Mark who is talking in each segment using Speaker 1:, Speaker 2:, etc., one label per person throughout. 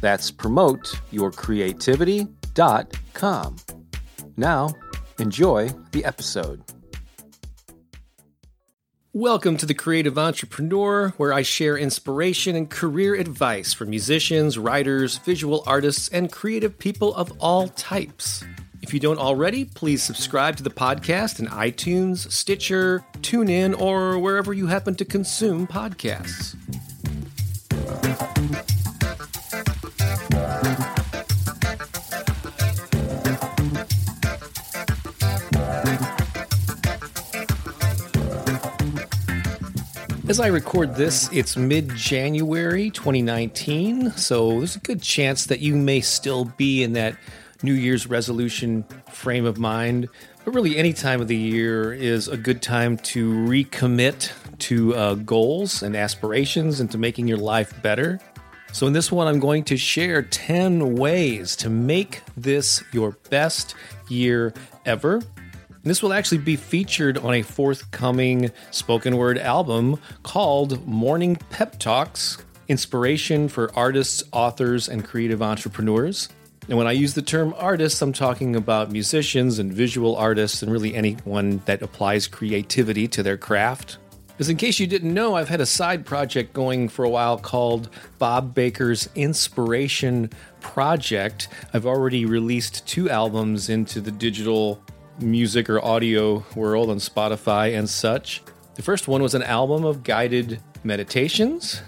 Speaker 1: That's promoteyourcreativity.com. Now, enjoy the episode. Welcome to the Creative Entrepreneur, where I share inspiration and career advice for musicians, writers, visual artists, and creative people of all types. If you don't already, please subscribe to the podcast in iTunes, Stitcher, TuneIn, or wherever you happen to consume podcasts. As I record this, it's mid January 2019, so there's a good chance that you may still be in that New Year's resolution frame of mind. But really, any time of the year is a good time to recommit to uh, goals and aspirations and to making your life better. So, in this one, I'm going to share 10 ways to make this your best year ever. And this will actually be featured on a forthcoming spoken word album called Morning Pep Talks Inspiration for Artists, Authors, and Creative Entrepreneurs. And when I use the term artists, I'm talking about musicians and visual artists and really anyone that applies creativity to their craft. Because, in case you didn't know, I've had a side project going for a while called Bob Baker's Inspiration Project. I've already released two albums into the digital music or audio world on Spotify and such. The first one was an album of guided meditations.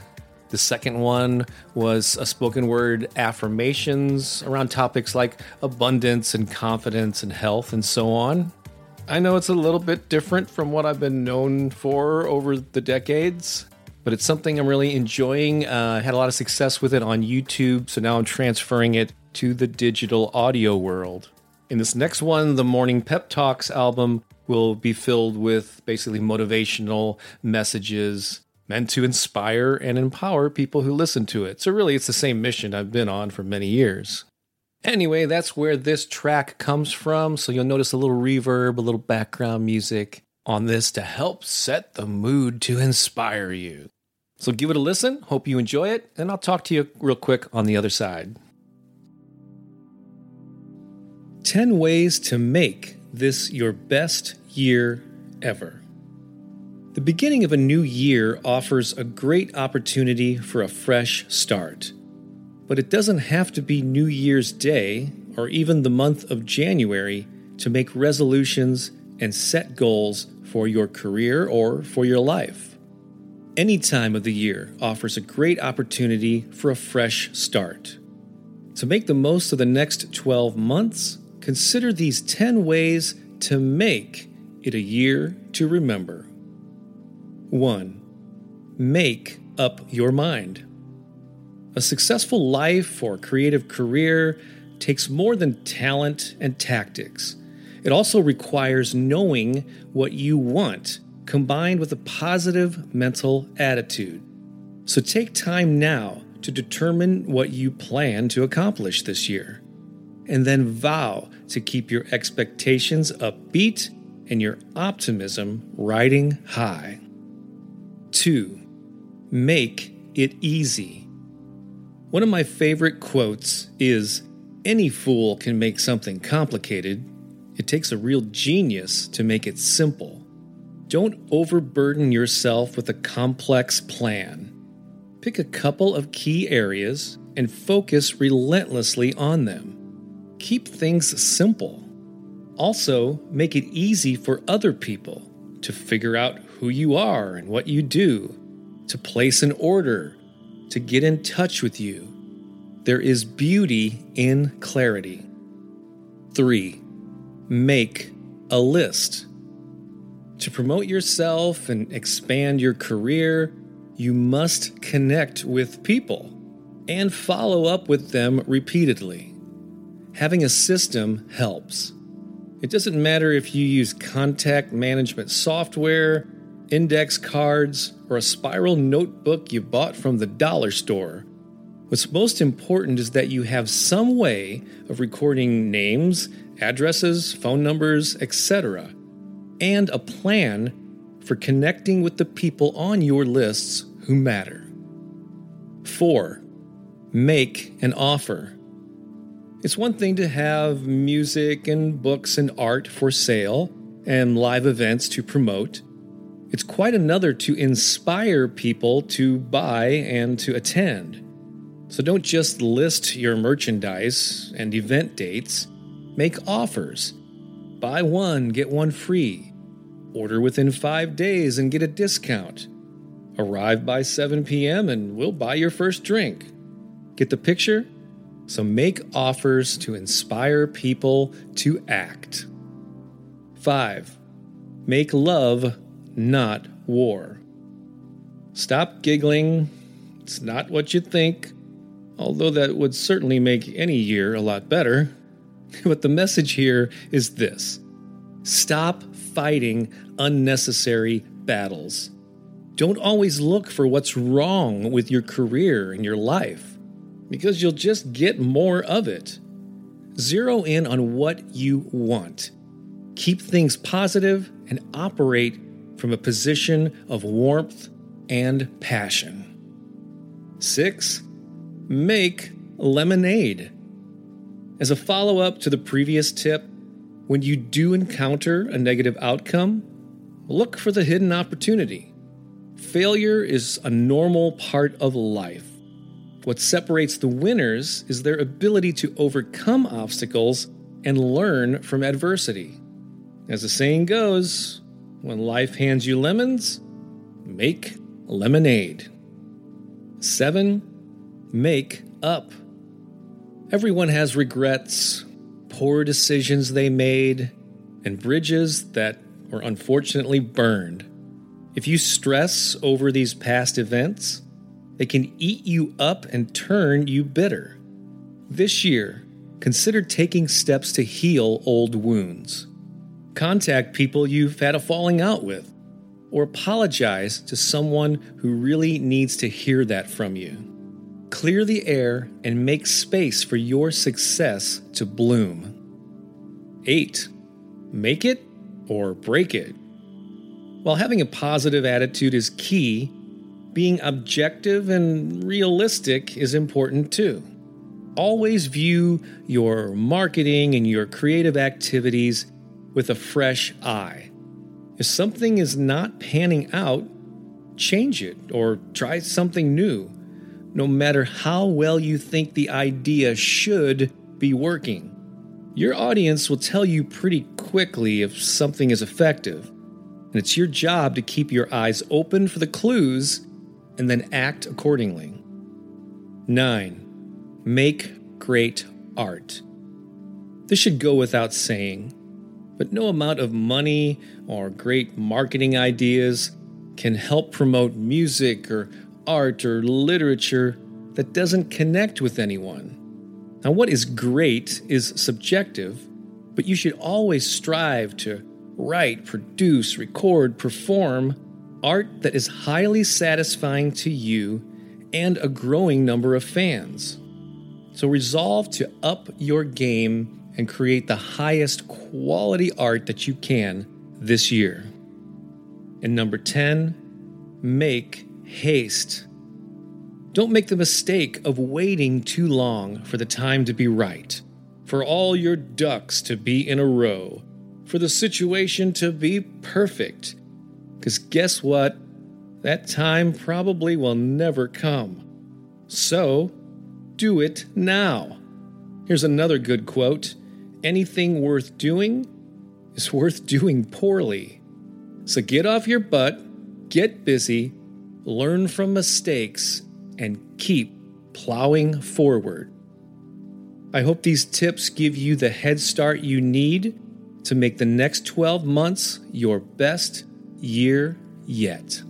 Speaker 1: The second one was a spoken word affirmations around topics like abundance and confidence and health and so on. I know it's a little bit different from what I've been known for over the decades, but it's something I'm really enjoying. Uh, I had a lot of success with it on YouTube, so now I'm transferring it to the digital audio world. In this next one, the Morning Pep Talks album will be filled with basically motivational messages meant to inspire and empower people who listen to it. So, really, it's the same mission I've been on for many years. Anyway, that's where this track comes from. So, you'll notice a little reverb, a little background music on this to help set the mood to inspire you. So, give it a listen. Hope you enjoy it. And I'll talk to you real quick on the other side. 10 ways to make this your best year ever. The beginning of a new year offers a great opportunity for a fresh start. But it doesn't have to be New Year's Day or even the month of January to make resolutions and set goals for your career or for your life. Any time of the year offers a great opportunity for a fresh start. To make the most of the next 12 months, consider these 10 ways to make it a year to remember. 1. Make up your mind. A successful life or creative career takes more than talent and tactics. It also requires knowing what you want combined with a positive mental attitude. So take time now to determine what you plan to accomplish this year and then vow to keep your expectations upbeat and your optimism riding high. 2. Make it easy. One of my favorite quotes is Any fool can make something complicated. It takes a real genius to make it simple. Don't overburden yourself with a complex plan. Pick a couple of key areas and focus relentlessly on them keep things simple. Also, make it easy for other people to figure out who you are and what you do, to place an order, to get in touch with you. There is beauty in clarity. 3. Make a list. To promote yourself and expand your career, you must connect with people and follow up with them repeatedly. Having a system helps. It doesn't matter if you use contact management software, index cards, or a spiral notebook you bought from the dollar store. What's most important is that you have some way of recording names, addresses, phone numbers, etc., and a plan for connecting with the people on your lists who matter. 4. Make an offer. It's one thing to have music and books and art for sale and live events to promote. It's quite another to inspire people to buy and to attend. So don't just list your merchandise and event dates, make offers. Buy one, get one free. Order within five days and get a discount. Arrive by 7 p.m. and we'll buy your first drink. Get the picture? So make offers to inspire people to act. 5. Make love, not war. Stop giggling. It's not what you think although that would certainly make any year a lot better. But the message here is this stop fighting unnecessary battles. Don't always look for what's wrong with your career and your life, because you'll just get more of it. Zero in on what you want. Keep things positive and operate from a position of warmth and passion. Six, make lemonade. As a follow up to the previous tip, when you do encounter a negative outcome, look for the hidden opportunity. Failure is a normal part of life. What separates the winners is their ability to overcome obstacles and learn from adversity. As the saying goes, when life hands you lemons, make lemonade. 7 make up. Everyone has regrets, poor decisions they made, and bridges that were unfortunately burned. If you stress over these past events, they can eat you up and turn you bitter. This year, consider taking steps to heal old wounds. Contact people you've had a falling out with, or apologize to someone who really needs to hear that from you. Clear the air and make space for your success to bloom. 8. Make it or break it. While having a positive attitude is key, being objective and realistic is important too. Always view your marketing and your creative activities with a fresh eye. If something is not panning out, change it or try something new no matter how well you think the idea should be working. Your audience will tell you pretty quickly if something is effective, and it's your job to keep your eyes open for the clues and then act accordingly. 9. Make great art. This should go without saying, but no amount of money or great marketing ideas can help promote music or art or literature that doesn't connect with anyone. Now, what is great is subjective, but you should always strive to write, produce, record, perform art that is highly satisfying to you and a growing number of fans. So resolve to up your game and create the highest quality art that you can this year. And number 10, make haste. Don't make the mistake of waiting too long for the time to be right, for all your ducks to be in a row, for the situation to be perfect. Because guess what? That time probably will never come. So, do it now. Here's another good quote Anything worth doing is worth doing poorly. So get off your butt, get busy, learn from mistakes, and keep plowing forward. I hope these tips give you the head start you need to make the next 12 months your best year yet.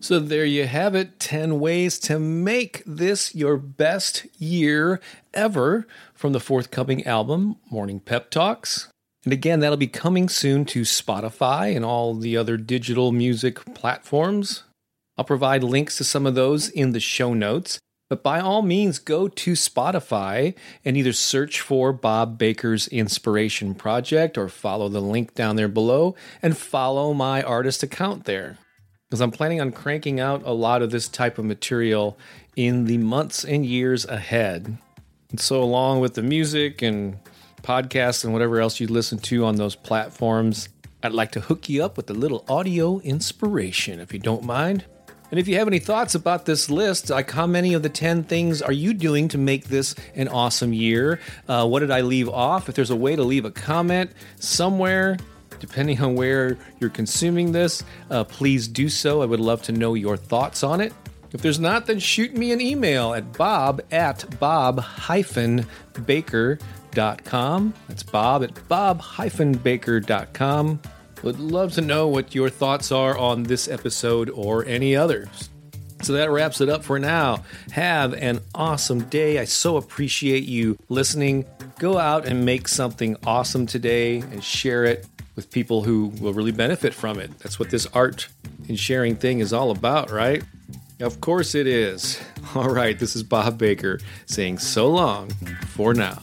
Speaker 1: So there you have it 10 ways to make this your best year ever from the forthcoming album, Morning Pep Talks. And again, that'll be coming soon to Spotify and all the other digital music platforms. I'll provide links to some of those in the show notes. But by all means, go to Spotify and either search for Bob Baker's Inspiration Project or follow the link down there below and follow my artist account there. Because I'm planning on cranking out a lot of this type of material in the months and years ahead. And so, along with the music and podcasts and whatever else you listen to on those platforms, I'd like to hook you up with a little audio inspiration if you don't mind. And if you have any thoughts about this list, like how many of the 10 things are you doing to make this an awesome year? Uh, what did I leave off? If there's a way to leave a comment somewhere, depending on where you're consuming this, uh, please do so. I would love to know your thoughts on it. If there's not, then shoot me an email at bob at bob-baker.com. That's bob at bob-baker.com. Would love to know what your thoughts are on this episode or any others. So that wraps it up for now. Have an awesome day. I so appreciate you listening. Go out and make something awesome today and share it with people who will really benefit from it. That's what this art and sharing thing is all about, right? Of course it is. All right, this is Bob Baker saying so long for now.